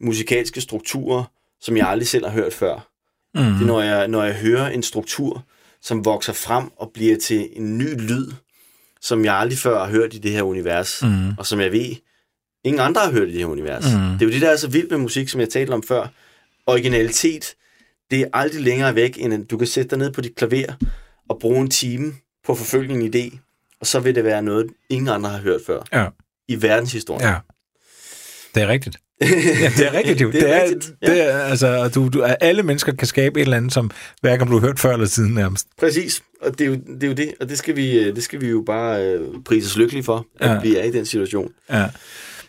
musikalske strukturer, som jeg aldrig selv har hørt før. Mm. Det er, når jeg, når jeg hører en struktur, som vokser frem og bliver til en ny lyd, som jeg aldrig før har hørt i det her univers, Mm. og som jeg ved, ingen andre har hørt i det her univers. Mm. Det er jo det, der er så vildt med musik, som jeg talte om før. Originalitet, det er aldrig længere væk, end at du kan sætte dig ned på dit klaver og bruge en time på at forfølge en idé, og så vil det være noget, ingen andre har hørt før Ja. i verdenshistorien. ja. Det er rigtigt. Ja, det er rigtigt, jo. Det er rigtigt, ja. Det er, altså, du, du, alle mennesker kan skabe et eller andet, som hverken du har hørt før eller siden nærmest. Præcis, og det er, jo, det er jo det, og det skal vi, det skal vi jo bare øh, prise os lykkelige for, at Ja. vi er i den situation. Ja.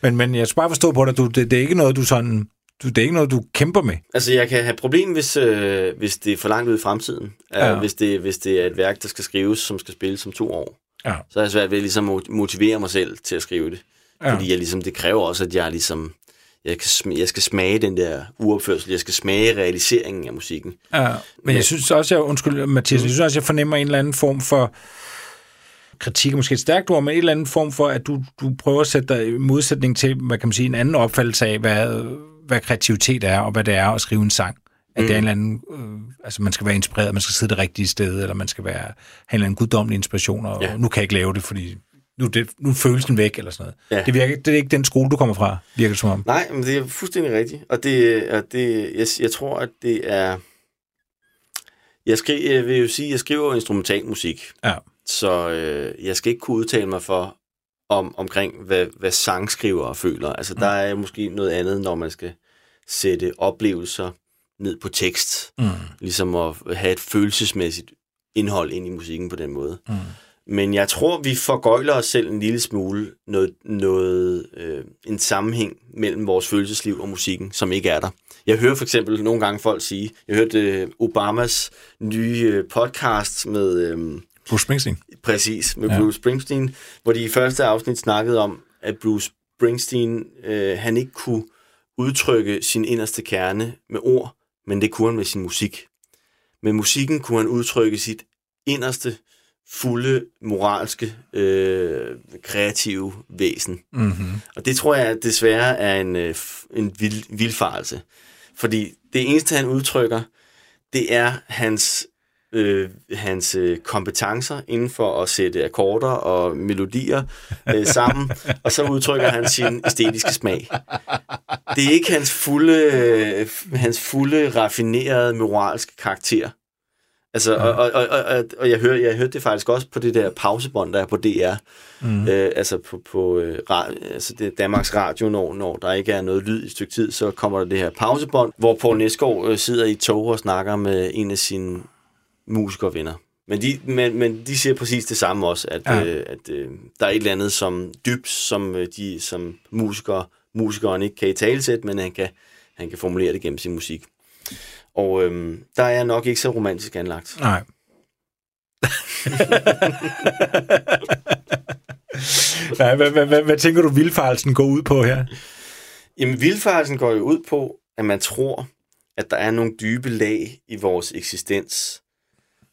Men, men jeg skal bare forstå på dig, du, det, det er ikke noget, du sådan... Du, det er ikke noget, du kæmper med. Altså, jeg kan have problem, hvis, øh, hvis det er for langt ud i fremtiden. Ja. Ja. hvis, det, hvis det er et værk, der skal skrives, som skal spilles om to år. Ja. Så er jeg svært ved ligesom at motivere mig selv til at skrive det. Ja. Fordi jeg ligesom, det kræver også, at jeg ligesom... Jeg, kan, sm- jeg skal smage den der uopførsel. Jeg skal smage realiseringen af musikken. Ja, men jeg synes også, jeg, undskyld Mathias, jeg synes også, jeg fornemmer en eller anden form for kritik, er måske et stærkt ord, men en eller anden form for, at du, du prøver at sætte dig i modsætning til, hvad kan man sige, en anden opfattelse af, hvad, hvad kreativitet er, og hvad det er at skrive en sang. At mm. det er en eller anden, øh, altså man skal være inspireret, man skal sidde det rigtige sted, eller man skal være, have en eller anden guddommelig inspiration, og Ja. nu kan jeg ikke lave det, fordi nu, det, nu er følelsen væk, eller sådan noget. Ja. Det, virker, det er ikke den skole, du kommer fra, virker det som om. Nej, men det er fuldstændig rigtigt. Og det, og det jeg, jeg tror, at det er... Jeg, skri, jeg vil jo sige, at jeg skriver jo instrumentalmusik. Ja. Så øh, jeg skal ikke kunne udtale mig for om, omkring, hvad, hvad sangskrivere føler. Altså, der er måske noget andet, når man skal sætte oplevelser ned på tekst. Mm. Ligesom at have et følelsesmæssigt indhold ind i musikken på den måde. Mm. Men jeg tror, vi forgøjler os selv en lille smule noget, noget øh, en sammenhæng mellem vores følelsesliv og musikken, som ikke er der. Jeg hører for eksempel nogle gange folk sige, jeg hørte øh, Obamas nye øh, podcast med, øh, Bruce Springsteen. præcis, med Ja. Bruce Springsteen, hvor de i første afsnit snakkede om, at Bruce Springsteen, øh, han ikke kunne udtrykke sin inderste kerne med ord, men det kunne han med sin musik. Med musikken kunne han udtrykke sit inderste fulde, moralske, øh, kreative væsen. Mm-hmm. Og det tror jeg desværre er en, øh, en vild, vildfarelse. Fordi det eneste, han udtrykker, det er hans, øh, hans øh, kompetencer inden for at sætte akkorder og melodier øh, sammen, og så udtrykker han sin æstetiske smag. Det er ikke hans fulde, øh, hans fulde raffinerede moralske karakter. Altså, og, og, og, og, og jeg, hørte, jeg hørte det faktisk også på det der pausebånd, der er på DR. Mm. Øh, altså på, på øh, ra- altså det er Danmarks Radio, når, når der ikke er noget lyd i et stykke tid, så kommer der det her pausebånd, hvor Poul Næsgaard øh, sidder i tog og snakker med en af sine musikervenner. Men de, men, men de siger præcis det samme også, at, Ja. øh, at øh, der er et eller andet som dybt, som øh, de som musikere, musikeren ikke kan i talesæt, men han kan, han kan formulere det gennem sin musik. Og øhm, der er jeg nok ikke så romantisk anlagt. Nej. Nej, hvad, hvad, hvad, hvad tænker du, vildfarelsen går ud på her? Jamen, vildfarelsen går jo ud på, at man tror, at der er nogle dybe lag i vores eksistens,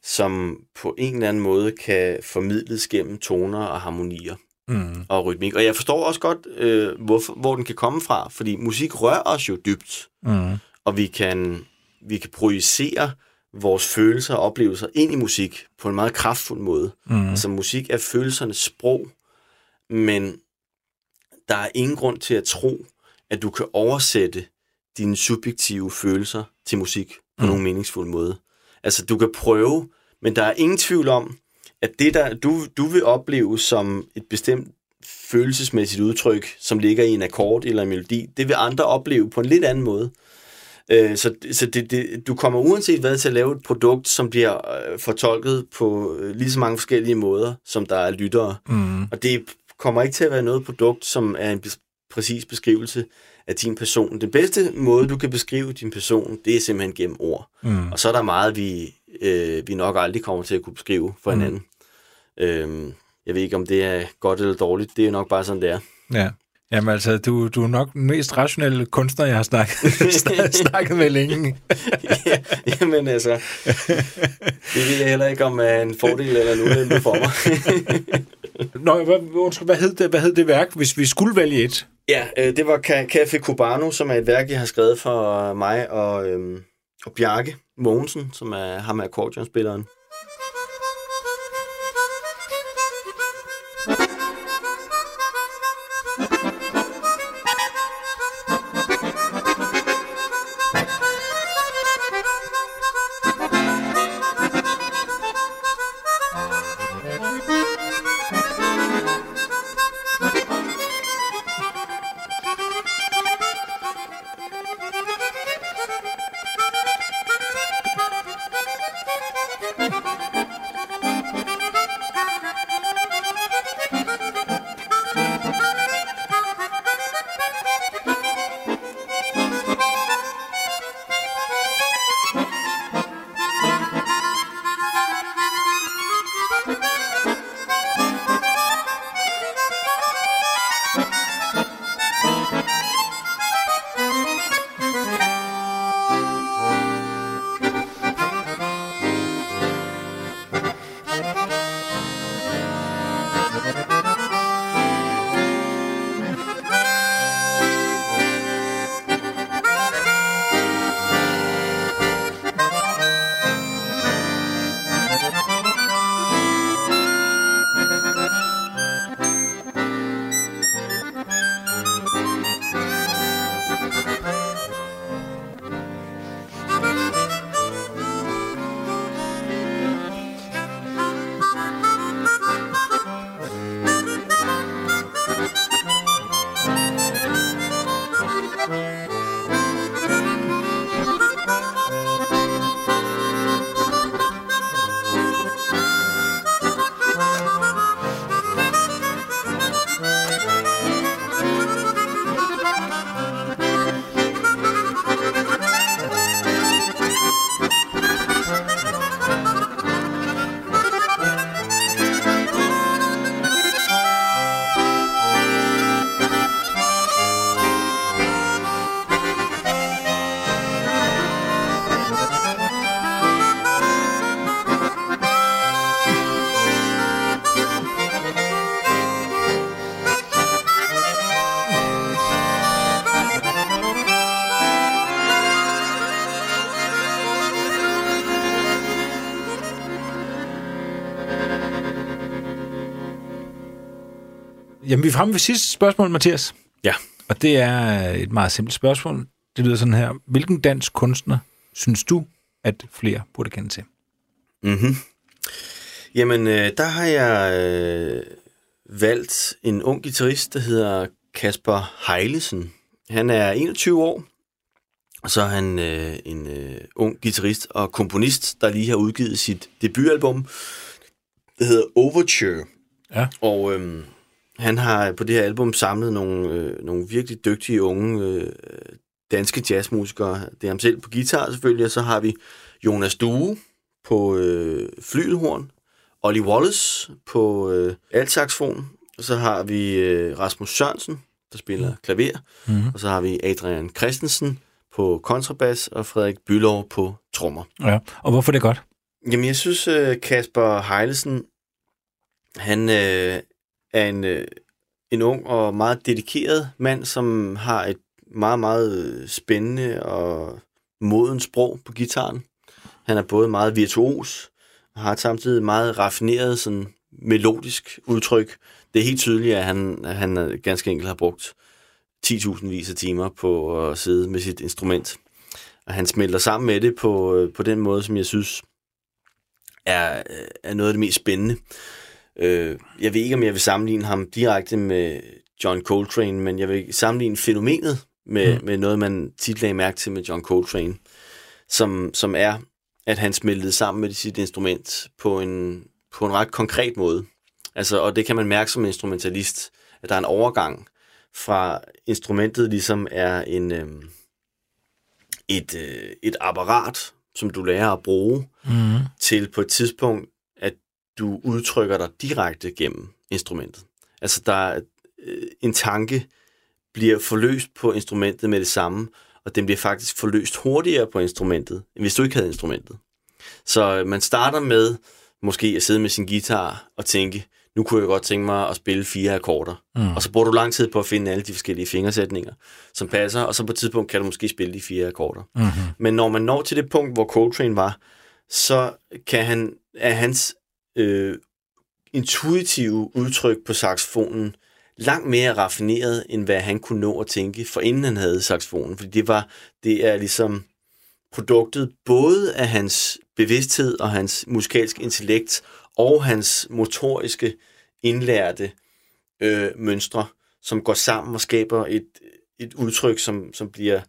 som på en eller anden måde kan formidles gennem toner og harmonier Mm. og rytmik. Og jeg forstår også godt, øh, hvorfor, hvor den kan komme fra, fordi musik rører os jo dybt, Mm. og vi kan, vi kan projicere vores følelser og oplevelser ind i musik på en meget kraftfuld måde. Mm. Altså musik er følelsernes sprog, men der er ingen grund til at tro, at du kan oversætte dine subjektive følelser til musik på mm. nogen meningsfuld måde. Altså du kan prøve, men der er ingen tvivl om, at det der du, du vil opleve som et bestemt følelsesmæssigt udtryk, som ligger i en akkord eller en melodi, det vil andre opleve på en lidt anden måde. Øh, Så, så det, det, du kommer uanset hvad til at lave et produkt, som bliver øh, fortolket på øh, lige så mange forskellige måder, som der er lyttere. Mm. Og det kommer ikke til at være noget produkt, som er en præcis beskrivelse af din person. Den bedste måde, du kan beskrive din person, det er simpelthen gennem ord. Mm. Og så er der meget, vi, øh, vi nok aldrig kommer til at kunne beskrive for Mm. hinanden. Øhm, jeg ved ikke, om det er godt eller dårligt. Det er nok bare sådan, det er. Ja. Jamen altså, du, du er nok den mest rationelle kunstner, jeg har snakket, snakket med længe. Ja, Jamen altså, det ved jeg heller ikke, om er en fordel eller en ulempe for mig. Nå, hvad, undskyld, hvad, hed det, hvad hed det værk, hvis vi skulle vælge et? Ja, øh, det var Café Cubano, som er et værk, jeg har skrevet for mig og, øh, og Bjarke Mogensen, som er ham er akkordionspilleren. Jamen, vi er fremme ved sidste spørgsmål, Mathias. Ja. Og det er et meget simpelt spørgsmål. Det lyder sådan her. Hvilken dansk kunstner synes du, at flere burde kende til? Mm-hmm. Jamen, øh, der har jeg øh, valgt en ung guitarist, der hedder Kasper Heilesen. Han er 21 år, og så er han øh, en øh, ung guitarist og komponist, der lige har udgivet sit debutalbum. Det hedder Overture. Ja. Og øh, han har på det her album samlet nogle, øh, nogle virkelig dygtige unge øh, danske jazzmusikere. Det er ham selv på guitar selvfølgelig, og så har vi Jonas Due på øh, flylhorn, Ollie Wallace på øh, altsaxofon, og så har vi øh, Rasmus Sørensen, der spiller klaver, Mhm. og så har vi Adrian Christensen på kontrabas og Frederik Bylov på trommer. Ja. Og hvorfor er det godt? Jamen, jeg synes, øh, Kasper Heilesen, han øh, er en, øh, en ung og meget dedikeret mand, som har et meget, meget øh, spændende og modent sprog på gitaren. Han er både meget virtuos, og har samtidig meget raffineret sådan melodisk udtryk. Det er helt tydeligt, at han, han øh, ganske enkelt har brugt 10.000 vis af timer på at sidde med sit instrument. Og han smelter sammen med det på, øh, på den måde, som jeg synes er, er noget af det mest spændende. Øh, jeg ved ikke, om jeg vil sammenligne ham direkte med John Coltrane, men jeg vil sammenligne fænomenet med, mm. med noget, man tit lagde mærke til med John Coltrane, som, som er, at han smeltede sammen med sit instrument på en, på en ret konkret måde. Altså, og det kan man mærke som instrumentalist, at der er en overgang fra instrumentet ligesom er en, øh, et, øh, et apparat, som du lærer at bruge, Mm. til på et tidspunkt, du udtrykker dig direkte gennem instrumentet. Altså, der er, øh, en tanke bliver forløst på instrumentet med det samme, og den bliver faktisk forløst hurtigere på instrumentet, end hvis du ikke havde instrumentet. Så øh, man starter med måske at sidde med sin guitar og tænke, nu kunne jeg godt tænke mig at spille fire akkorder. Mm. Og så bruger du lang tid på at finde alle de forskellige fingersætninger, som passer, og så på et tidspunkt kan du måske spille de fire akkorder. Mm-hmm. Men når man når til det punkt, hvor Coltrane var, så kan han, er hans øh, intuitive udtryk på saxofonen langt mere raffineret, end hvad han kunne nå at tænke, for inden han havde saxofonen. Fordi det, var, det er ligesom produktet både af hans bevidsthed og hans musikalske intellekt, og hans motoriske indlærte øh, mønstre, som går sammen og skaber et, et udtryk, som, som bliver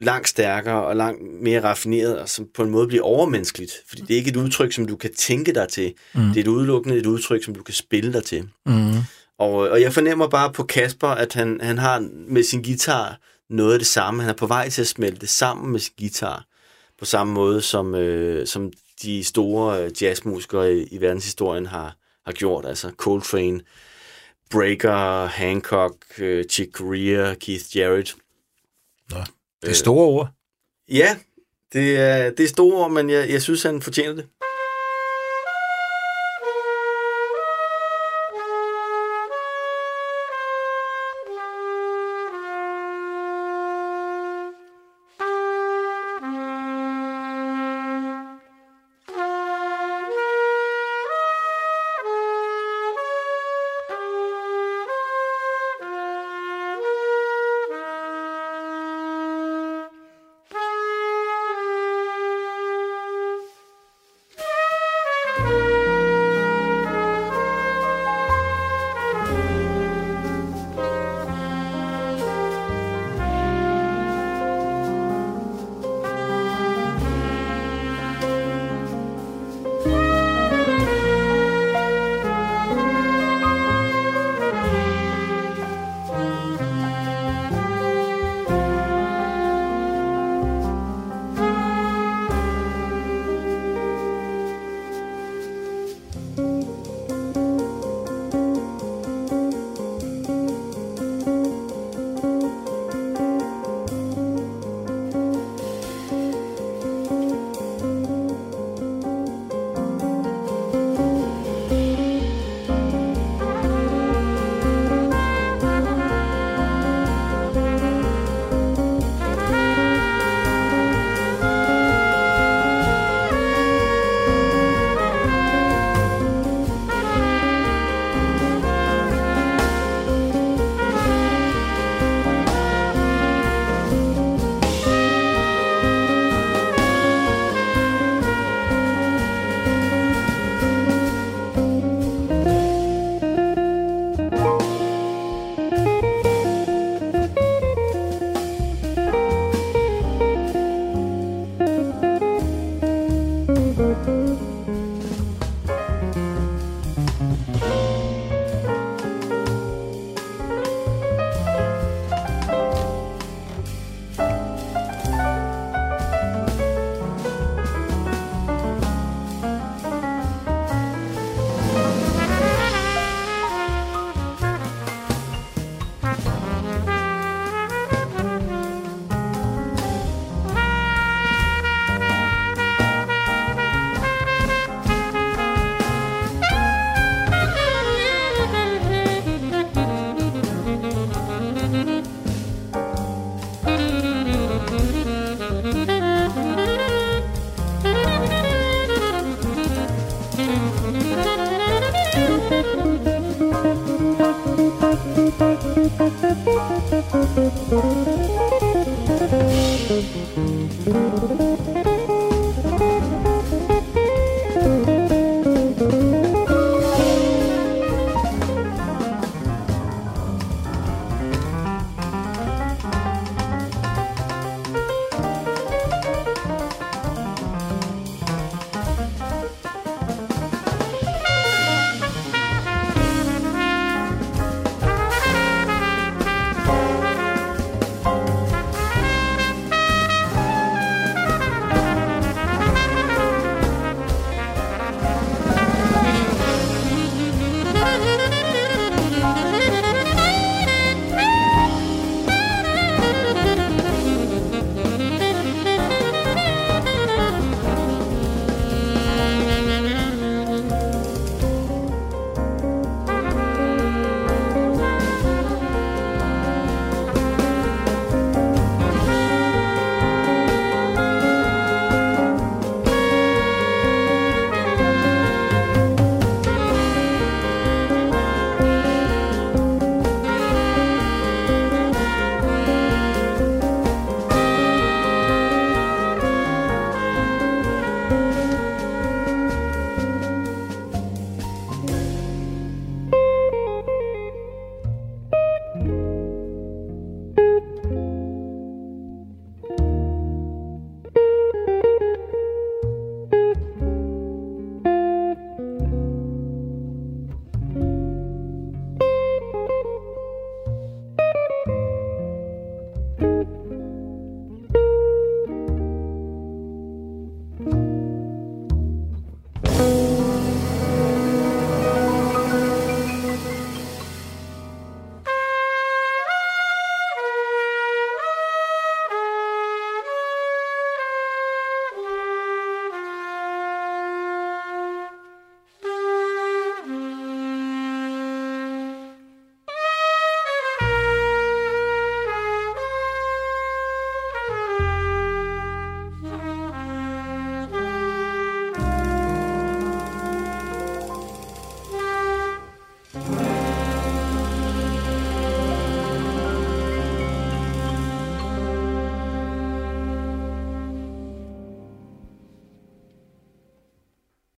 langt stærkere og langt mere raffineret, og som på en måde bliver overmenneskeligt. Fordi det er ikke et udtryk, som du kan tænke dig til. Mm. Det er et udelukkende et udtryk, som du kan spille dig til. Mm. Og, og jeg fornemmer bare på Kasper, at han, han har med sin guitar noget af det samme. Han er på vej til at smelte sammen med sin guitar. På samme måde, som, øh, som de store øh, jazzmusikere i, i verdenshistorien har, har gjort. Altså Coltrane, Breaker, Hancock, øh, Chick Corea, Keith Jarrett. Nå, det er store ord. Ja, det er, det er store ord, men jeg, jeg synes, han fortjener det.